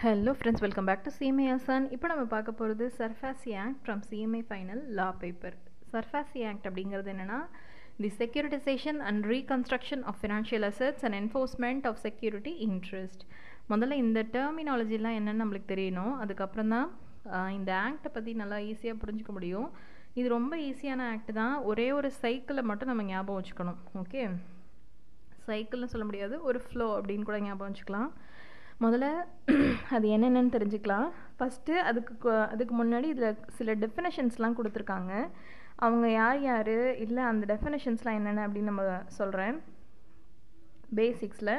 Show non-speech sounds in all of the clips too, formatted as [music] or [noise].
Hello friends welcome back to CMA Azan இப்போ நம்ம பார்க்க போகிறது SARFAESI act from CMA final law paper SARFAESI act அப்படிங்கிறது என்னென்னா the securitisation and reconstruction of financial assets and enforcement of security interest முதல்ல இந்த டெர்மினாலஜிலாம் என்னென்னு நம்மளுக்கு தெரியணும் அதுக்கப்புறம் தான் இந்த ஆக்டை பற்றி நல்லா ஈஸியாக புரிஞ்சுக்க முடியும் இது ரொம்ப ஈஸியான ஆக்ட் தான் ஒரே ஒரு சைக்கிளை மட்டும் நம்ம ஞாபகம் வச்சுக்கணும் ஓகே சைக்கிள்னு சொல்ல முடியாது ஒரு ஃப்ளோ அப்படின்னு கூட ஞாபகம் வச்சுக்கலாம் முதல்ல அது என்னென்னு தெரிஞ்சுக்கலாம் ஃபஸ்ட்டு அதுக்கு அதுக்கு முன்னாடி இதில் சில டெஃபினேஷன்ஸ்லாம் கொடுத்துருக்காங்க அவங்க யார் யார் இல்லை அந்த டெஃபினேஷன்ஸ்லாம் என்னென்ன அப்படின்னு நம்ம சொல்கிறேன் பேசிக்ஸில்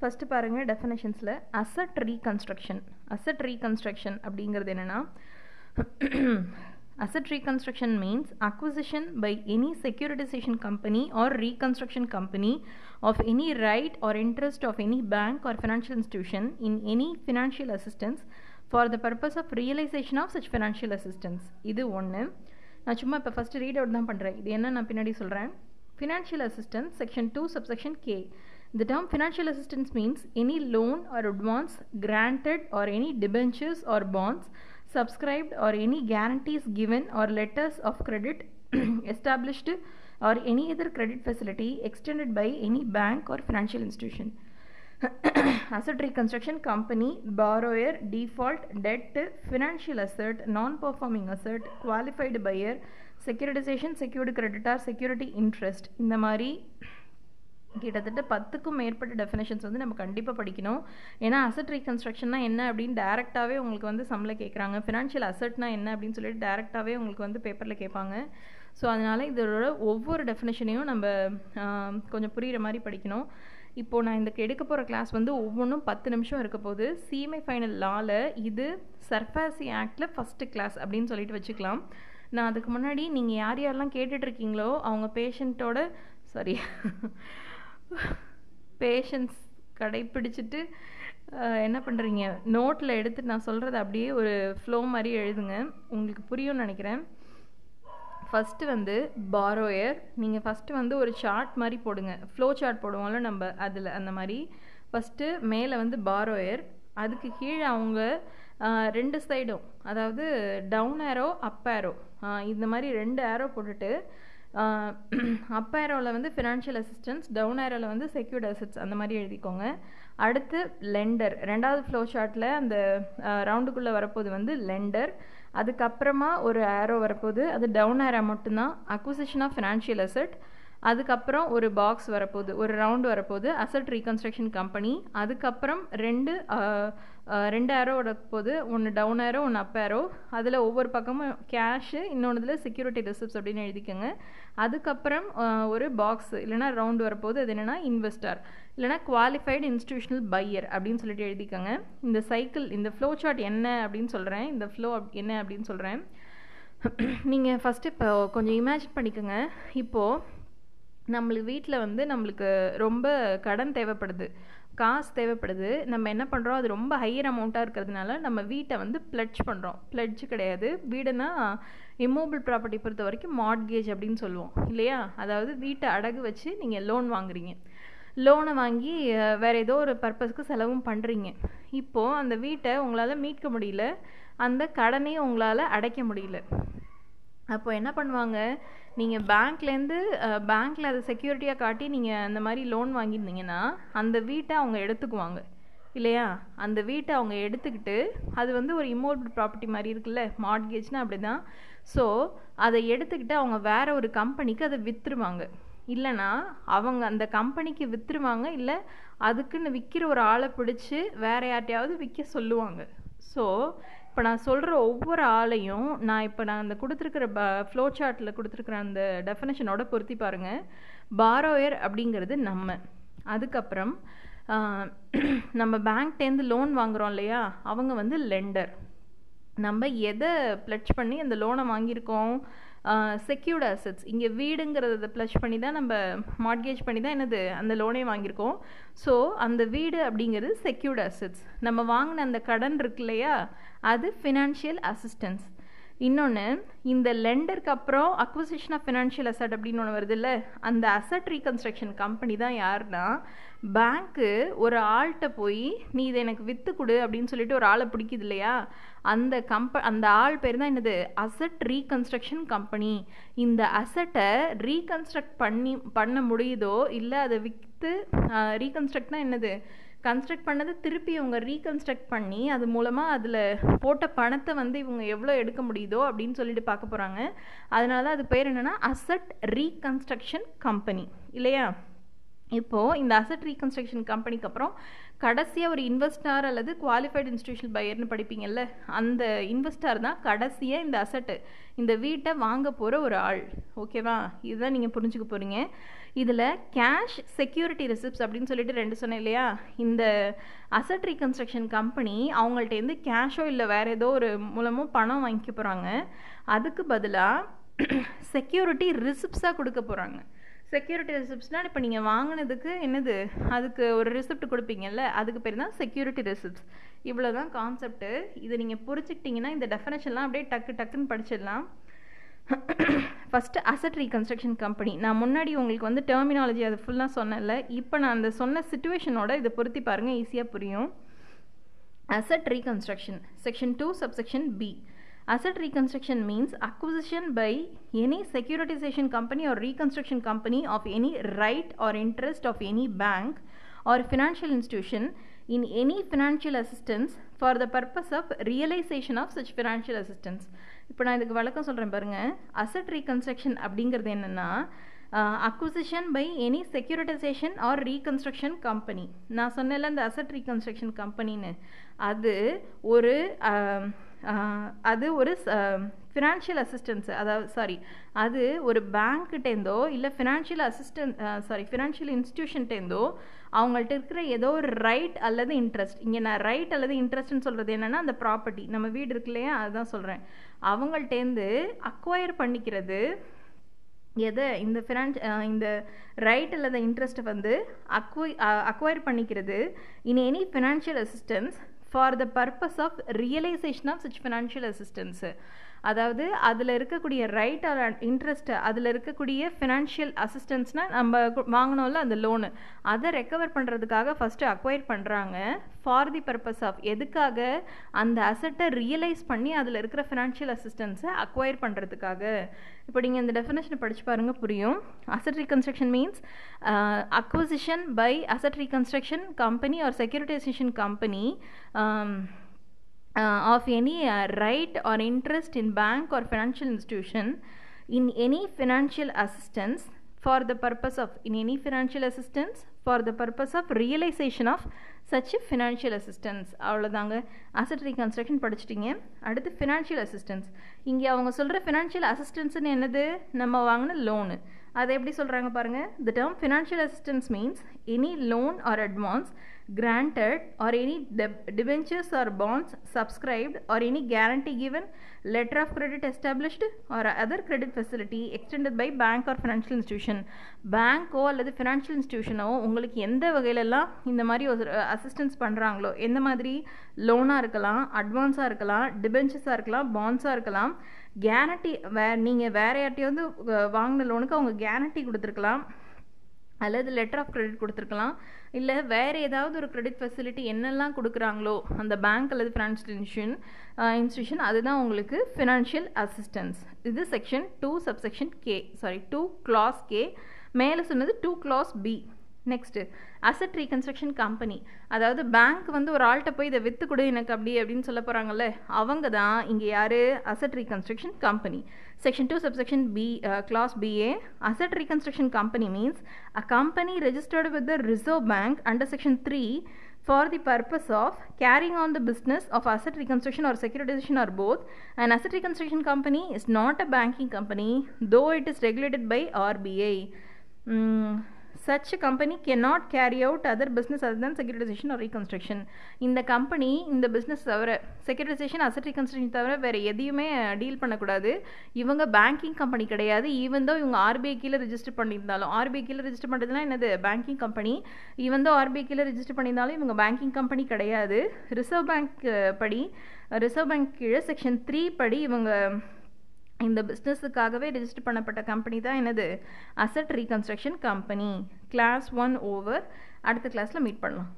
ஃபஸ்ட்டு பாருங்கள் டெஃபினேஷன்ஸில் அசட் ரீகன்ஸ்ட்ரக்ஷன் அசட் ரீகன்ஸ்ட்ரக்ஷன் அப்படிங்கிறது என்னென்னா Asset reconstruction means acquisition by any securitization company or reconstruction company of any right or interest of any bank or financial institution in any financial assistance for the purpose of realization of such financial assistance. இது ஒன்று நான் சும்மா இப்போ first read out தான் பண்ணுறேன் இது என்ன நான் பின்னாடி சொல்கிறேன் financial assistance section two subsection K The term financial assistance means any loan or advance granted or any debentures or bonds subscribed or any guarantees given or letters of credit [clears throat] established or any other credit facility extended by any bank or financial institution. [clears throat] asset reconstruction company, borrower, default, debt, financial asset, non-performing asset, qualified buyer, securitization, secured creditor, security interest இந்த மாதிரி கிட்டத்தட்ட பத்துக்கும் மேற்பட்ட definitions வந்து நம்ம கண்டிப்பாக படிக்கணும் ஏன்னா அசட் ரீகன்ஸ்ட்ரக்ஷன்னா என்ன அப்படின்னு டேரெக்டாகவே உங்களுக்கு வந்து சம்மில் கேட்குறாங்க ஃபினான்ஷியல் அசட்னா என்ன அப்படின்னு சொல்லிட்டு டேரெக்டாகவே உங்களுக்கு வந்து பேப்பரில் கேட்பாங்க ஸோ அதனால் இதோட ஒவ்வொரு டெஃபினேஷனையும் நம்ம கொஞ்சம் புரிகிற மாதிரி படிக்கணும் இப்போது நான் இந்த எடுக்க போகிற கிளாஸ் வந்து ஒவ்வொன்றும் பத்து நிமிஷம் இருக்க போது சிஎம்ஐ ஃபைனல் லாவில் இது சர்ஃபாசி ஆக்டில் ஃபஸ்ட்டு கிளாஸ் அப்படின்னு சொல்லிட்டு வச்சுக்கலாம் நான் அதுக்கு முன்னாடி நீங்கள் யார் யாரெல்லாம் கேட்டுட்ருக்கீங்களோ அவங்க பேஷண்ட்டோட சாரி பேஷன்ஸ் கடைப்பிடிச்சிட்டு என்ன பண்ணுறீங்க நோட்டில் எடுத்து நான் சொல்கிறது அப்படியே ஒரு ஃப்ளோ மாதிரி எழுதுங்க உங்களுக்கு புரியும்னு நினைக்கிறேன் ஃபஸ்ட்டு வந்து பாரோயர் நீங்கள் ஃபஸ்ட்டு வந்து ஒரு சார்ட் மாதிரி போடுங்க ஃப்ளோ சார்ட் போடுவோம்ல நம்ம அதில் அந்த மாதிரி ஃபஸ்ட்டு மேலே வந்து பாரோயர் அதுக்கு கீழே அவங்க ரெண்டு சைடும் அதாவது டவுன் ஏரோ அப் ஏரோ இந்த மாதிரி ரெண்டு ஏரோ போட்டுட்டு அப் ஏரோவில் [clears throat] வந்து ஃபினான்ஷியல் அசிஸ்டன்ஸ் டவுன் ஏரோவில் வந்து செக்யூர்ட் அசட்ஸ் அந்த மாதிரி எழுதிக்கோங்க அடுத்து லெண்டர் ரெண்டாவது ஃப்ளோ ஷார்ட்டில் அந்த ரவுண்டுக்குள்ளே வரப்போது வந்து லெண்டர் அதுக்கப்புறமா ஒரு ஏரோ வரப்போது அது டவுன் ஏரோ மட்டும்தான் அக்விசிஷன் ஆஃப் ஃபினான்ஷியல் அசட் அதுக்கப்புறம் ஒரு பாக்ஸ் வரப்போகுது ஒரு ரவுண்டு வரப்போகுது அசட் ரீகன்ஸ்ட்ரக்ஷன் கம்பெனி அதுக்கப்புறம் ரெண்டு ரெண்டு ஏரோ போது ஒன்று டவுன் ஏரோ ஒன்று அப் ஏரோ அதில் ஒவ்வொரு பக்கமும் கேஷு இன்னொன்றுல செக்யூரிட்டி ரிசிப்ட்ஸ் அப்படின்னு எழுதிக்கோங்க அதுக்கப்புறம் ஒரு பாக்ஸ் இல்லைனா ரவுண்டு வரப்போது அது என்னென்னா இன்வெஸ்டர் இல்லைனா குவாலிஃபைடு இன்ஸ்டியூஷனல் பையர் அப்படின்னு சொல்லிட்டு எழுதிக்கோங்க இந்த சைக்கிள் இந்த ஃப்ளோ சார்ட் என்ன அப்படின்னு சொல்கிறேன் இந்த ஃப்ளோ என்ன அப்படின்னு சொல்கிறேன் நீங்கள் ஃபஸ்ட்டு இப்போ கொஞ்சம் இமேஜின் பண்ணிக்கோங்க இப்போது நம்மளுக்கு வீட்டில் வந்து நம்மளுக்கு ரொம்ப கடன் தேவைப்படுது காசு தேவைப்படுது நம்ம என்ன பண்ணுறோம் அது ரொம்ப ஹையர் அமௌண்ட்டாக இருக்கிறதுனால நம்ம வீட்டை வந்து பிளட்ஜ் பண்ணுறோம் பிளட்ஜ் கிடையாது வீடுனா இம்மோபிள் ப்ராப்பர்ட்டி பொறுத்த வரைக்கும் மாட்கேஜ் அப்படின்னு சொல்லுவோம் இல்லையா அதாவது வீட்டை அடகு வச்சு நீங்கள் லோன் வாங்குறீங்க லோனை வாங்கி வேறு ஏதோ ஒரு பர்பஸ்க்கு செலவும் பண்ணுறீங்க இப்போது அந்த வீட்டை உங்களால் மீட்க முடியல அந்த கடனையும் உங்களால் அடைக்க முடியல அப்போ என்ன பண்ணுவாங்க நீங்கள் பேங்க்லேருந்து பேங்க்கில் அதை செக்யூரிட்டியாக காட்டி நீங்கள் அந்த மாதிரி லோன் வாங்கியிருந்தீங்கன்னா அந்த வீட்டை அவங்க எடுத்துக்குவாங்க இல்லையா அந்த வீட்டை அவங்க எடுத்துக்கிட்டு அது வந்து ஒரு இம்மோபிள் ப்ராப்பர்ட்டி மாதிரி இருக்குல்ல மார்ட்கேஜ்னால் அப்படி தான் ஸோ அதை எடுத்துக்கிட்டு அவங்க வேற ஒரு கம்பெனிக்கு அதை விற்றுருவாங்க இல்லைனா அவங்க அந்த கம்பெனிக்கு விற்றுருவாங்க இல்லை அதுக்குன்னு விற்கிற ஒரு ஆளை பிடிச்சி வேற யார்ட்டையாவது விற்க சொல்லுவாங்க ஸோ இப்போ நான் சொல்கிற ஒவ்வொரு ஆளையும் நான் இப்போ நான் அந்த கொடுத்துருக்கிற ப ஃப்ளோ சார்ட்டில் கொடுத்துருக்குற அந்த டெஃபனேஷனோட பொருத்தி பாருங்கள் பாரோயர் அப்படிங்கிறது நம்ம அதுக்கப்புறம் நம்ம பேங்க்டேருந்து லோன் வாங்குகிறோம் இல்லையா அவங்க வந்து லெண்டர் நம்ம எதை ப்ளட்ச் பண்ணி அந்த லோனை வாங்கியிருக்கோம் செக்யூர்ட் அசட்ஸ் இங்கே வீடுங்கிறத ப்ளஷ் பண்ணி தான் நம்ம மார்ட்கேஜ் பண்ணி தான் என்னது அந்த லோனே வாங்கியிருக்கோம் ஸோ அந்த வீடு அப்படிங்கிறது செக்யூர்ட் அசட்ஸ் நம்ம வாங்கின அந்த கடன் இருக்கு இல்லையா அது ஃபினான்ஷியல் அசிஸ்டன்ஸ் இன்னொன்று இந்த லெண்டருக்கு அப்புறம் அக்வசிஷன் ஆஃப் ஃபினான்ஷியல் அசட் அப்படின்னு ஒன்று வருது இல்லை அந்த அசட் ரீகன்ஸ்ட்ரக்ஷன் கம்பெனி தான் யாருன்னா பேங்க்கு ஒரு ஆள்கிட்ட போய் நீ இதை எனக்கு விற்று கொடு அப்படின்னு சொல்லிட்டு ஒரு ஆளை பிடிக்குது இல்லையா அந்த கம்ப அந்த ஆள் பேர் தான் என்னது அசட் ரீகன்ஸ்ட்ரக்ஷன் கம்பெனி இந்த அசட்டை ரீகன்ஸ்ட்ரக்ட் பண்ணி பண்ண முடியுதோ இல்லை அதை விற்று ரீகன்ஸ்ட்ரக்ட்னா என்னது கன்ஸ்ட்ரக்ட் பண்ணதை திருப்பி இவங்க ரீகன்ஸ்ட்ரக்ட் பண்ணி அது மூலமாக அதில் போட்ட பணத்தை வந்து இவங்க எவ்வளோ எடுக்க முடியுதோ அப்படின்னு சொல்லிட்டு பார்க்க போகிறாங்க அதனால அது பேர் என்னென்னா அசட் ரீகன்ஸ்ட்ரக்ஷன் கம்பெனி இல்லையா இப்போது இந்த அசட் ரீகன்ஸ்ட்ரக்ஷன் கம்பெனிக்கு அப்புறம் கடைசியாக ஒரு இன்வெஸ்டார் அல்லது குவாலிஃபைட் இன்ஸ்டியூஷன் பையர்னு படிப்பீங்கல்ல அந்த இன்வெஸ்டார் தான் கடைசியாக இந்த அசட்டு இந்த வீட்டை வாங்க போகிற ஒரு ஆள் ஓகேவா இதுதான் நீங்கள் புரிஞ்சுக்க போகிறீங்க இதில் கேஷ் செக்யூரிட்டி ரிசிப்ட்ஸ் அப்படின்னு சொல்லிட்டு ரெண்டு சொன்னேன் இல்லையா இந்த அசட் ரீகன்ஸ்ட்ரக்ஷன் கம்பெனி அவங்கள்ட்டேருந்து கேஷோ இல்லை வேறு ஏதோ ஒரு மூலமோ பணம் வாங்கிக்க போகிறாங்க அதுக்கு பதிலாக செக்யூரிட்டி ரிசிப்ட்ஸாக கொடுக்க போகிறாங்க செக்யூரிட்டி ரிசிப்ட்ஸ்னால் இப்போ நீங்கள் வாங்கினதுக்கு என்னது அதுக்கு ஒரு ரிசிப்ட் கொடுப்பீங்கல்ல அதுக்கு பேர் தான் செக்யூரிட்டி ரெசிப்ட்ஸ் இவ்வளோ தான் கான்செப்ட்டு இதை நீங்கள் புரிச்சுக்கிட்டிங்கன்னா இந்த டெஃபனேஷன்லாம் அப்படியே டக்கு டக்குன்னு படிச்சிடலாம் ஃபஸ்ட்டு அசட் ரீகன்ஸ்ட்ரக்ஷன் கம்பெனி நான் முன்னாடி உங்களுக்கு வந்து டெர்மினாலஜி அது ஃபுல்லாக சொன்னேன்ல இப்போ நான் அந்த சொன்ன சுச்சுவேஷனோட இதை பொருத்தி பாருங்கள் ஈஸியாக புரியும் asset reconstruction section two subsection B Asset reconstruction means acquisition by any securitization company or reconstruction company of any right or interest of any bank or financial institution in any financial assistance for the purpose of realization of such financial assistance இப்போ நான் இதுக்கு வழக்கம் சொல்கிறேன் பாருங்கள் asset reconstruction அப்படிங்கிறது என்னென்னா acquisition by any securitisation or reconstruction company நான் சொன்னேன்ல இந்த அசட் ரீகன்ஸ்ட்ரக்ஷன் கம்பெனின்னு அது ஒரு அது ஒரு ஃபினான்ஷியல் அசிஸ்டன்ஸு அதாவது சாரி அது ஒரு பேங்க்கிட்டேருந்தோ இல்லை ஃபினான்ஷியல் அசிஸ்டன் சாரி ஃபினான்ஷியல் இன்ஸ்டியூஷன்கிட்டேருந்தோ அவங்கள்ட்ட இருக்கிற ஏதோ ஒரு ரைட் அல்லது இன்ட்ரெஸ்ட் இங்கே நான் ரைட் அல்லது இன்ட்ரெஸ்ட்னு சொல்கிறது என்னென்னா அந்த ப்ராப்பர்ட்டி நம்ம வீடு இருக்கு இல்லையா அதுதான் சொல்கிறேன் அவங்கள்ட்டேருந்து அக்வயர் பண்ணிக்கிறது எதை இந்த ஃபினான்ஸ் இந்த ரைட் அல்லது இன்ட்ரெஸ்ட்டை வந்து அக்வை அக்வயர் பண்ணிக்கிறது in any financial assistance for the purpose of realization of such financial assistance. அதாவது அதில் இருக்கக்கூடிய ரைட் ஆர் இன்ட்ரெஸ்ட்டு அதில் இருக்கக்கூடிய ஃபினான்ஷியல் அசிஸ்டன்ஸ்னால் நம்ம வாங்கினோம்ல அந்த லோனு அதை ரெக்கவர் பண்ணுறதுக்காக ஃபஸ்ட்டு அக்வயர் பண்ணுறாங்க ஃபார் தி பர்பஸ் ஆஃப் எதுக்காக அந்த அசட்டை ரியலைஸ் பண்ணி அதில் இருக்கிற ஃபினான்ஷியல் அசிஸ்டன்ஸை அக்வயர் பண்ணுறதுக்காக இப்போ நீங்கள் இந்த டெஃபினேஷனை படித்து பாருங்கள் புரியும் asset reconstruction means acquisition by asset reconstruction company or securitisation company uh, of any uh, right or interest in bank or financial institution in any financial assistance for the purpose of in any financial assistance for the purpose of realization of such a financial assistance அவ்வளோதாங்க asset reconstruction படிச்சிட்டிங்க அடுத்து financial assistance இங்கே அவங்க சொல்கிற financial அசிஸ்டன்ஸ்னு என்னது நம்ம வாங்கின loan அதை எப்படி சொல்கிறாங்க பாருங்கள் the term financial assistance means any loan or advance granted or any debentures or bonds subscribed or any guarantee given letter of credit established or other credit facility extended by bank or financial institution பேங்க்கோ அல்லது financial இன்ஸ்டியூஷனோ உங்களுக்கு எந்த வகையிலெல்லாம் இந்த மாதிரி ஒரு assistance பண்ணுறாங்களோ எந்த மாதிரி லோனாக இருக்கலாம் அட்வான்ஸாக இருக்கலாம் டிபென்ச்சர்ஸாக இருக்கலாம் பாண்ட்ஸாக இருக்கலாம் கேரண்டி வே நீங்கள் வேறு யார்ட்டையும் வந்து வாங்கின லோனுக்கு அவங்க கேரண்டி கொடுத்துருக்கலாம் அல்லது லெட்டர் ஆஃப் கிரெடிட் கொடுத்துருக்கலாம் இல்லை வேறு ஏதாவது ஒரு கிரெடிட் ஃபெசிலிட்டி என்னெல்லாம் கொடுக்குறாங்களோ அந்த பேங்க் அல்லது ஃபினான்ஷியல் இன்ஸ்டியூஷன் இன்ஸ்டியூஷன் அதுதான் உங்களுக்கு ஃபினான்ஷியல் அசிஸ்டன்ஸ் இது section two subsection K sorry two clause K மேலே சொன்னது two clause B next asset reconstruction company அதாவது பேங்க் வந்து ஒரு ஆள்கிட்ட போய் இதை விற்று கொடு எனக்கு அப்படி அப்படின்னு சொல்ல போகிறாங்கல்ல அவங்க தான் இங்கே யார் asset reconstruction company section two subsection B clause BA asset reconstruction company means a company registered with the Reserve Bank under section three for the purpose of carrying on the business of asset reconstruction or securitization or both and asset reconstruction company is not a banking company though it is regulated by RBI such company K not carry out other business other than securitization or reconstruction இந்த company இந்த business தவிர securitisation asset reconstruction தவிர வேறு எதையுமே deal பண்ணக்கூடாது இவங்க banking company கிடையாது even though இவங்க ஆர்பிஐ கீழே ரிஜிஸ்டர் பண்ணியிருந்தாலும் ஆர்பிஐ கீழே ரிஜிஸ்டர் பண்ணுறதுனா என்னது banking company even though RBI கீழே ரிஜிஸ்டர் பண்ணியிருந்தாலும் இவங்க பேங்கிங் கம்பெனி கிடையாது ரிசர்வ் பேங்க் படி ரிசர்வ் பேங்க் கீழே செக்ஷன் த்ரீ படி இவங்க இந்த பிஸ்னஸுக்காகவே ரிஜிஸ்டர் பண்ணப்பட்ட கம்பெனி தான் என்னது asset reconstruction company clause one over அடுத்த கிளாஸில் மீட் பண்ணலாம்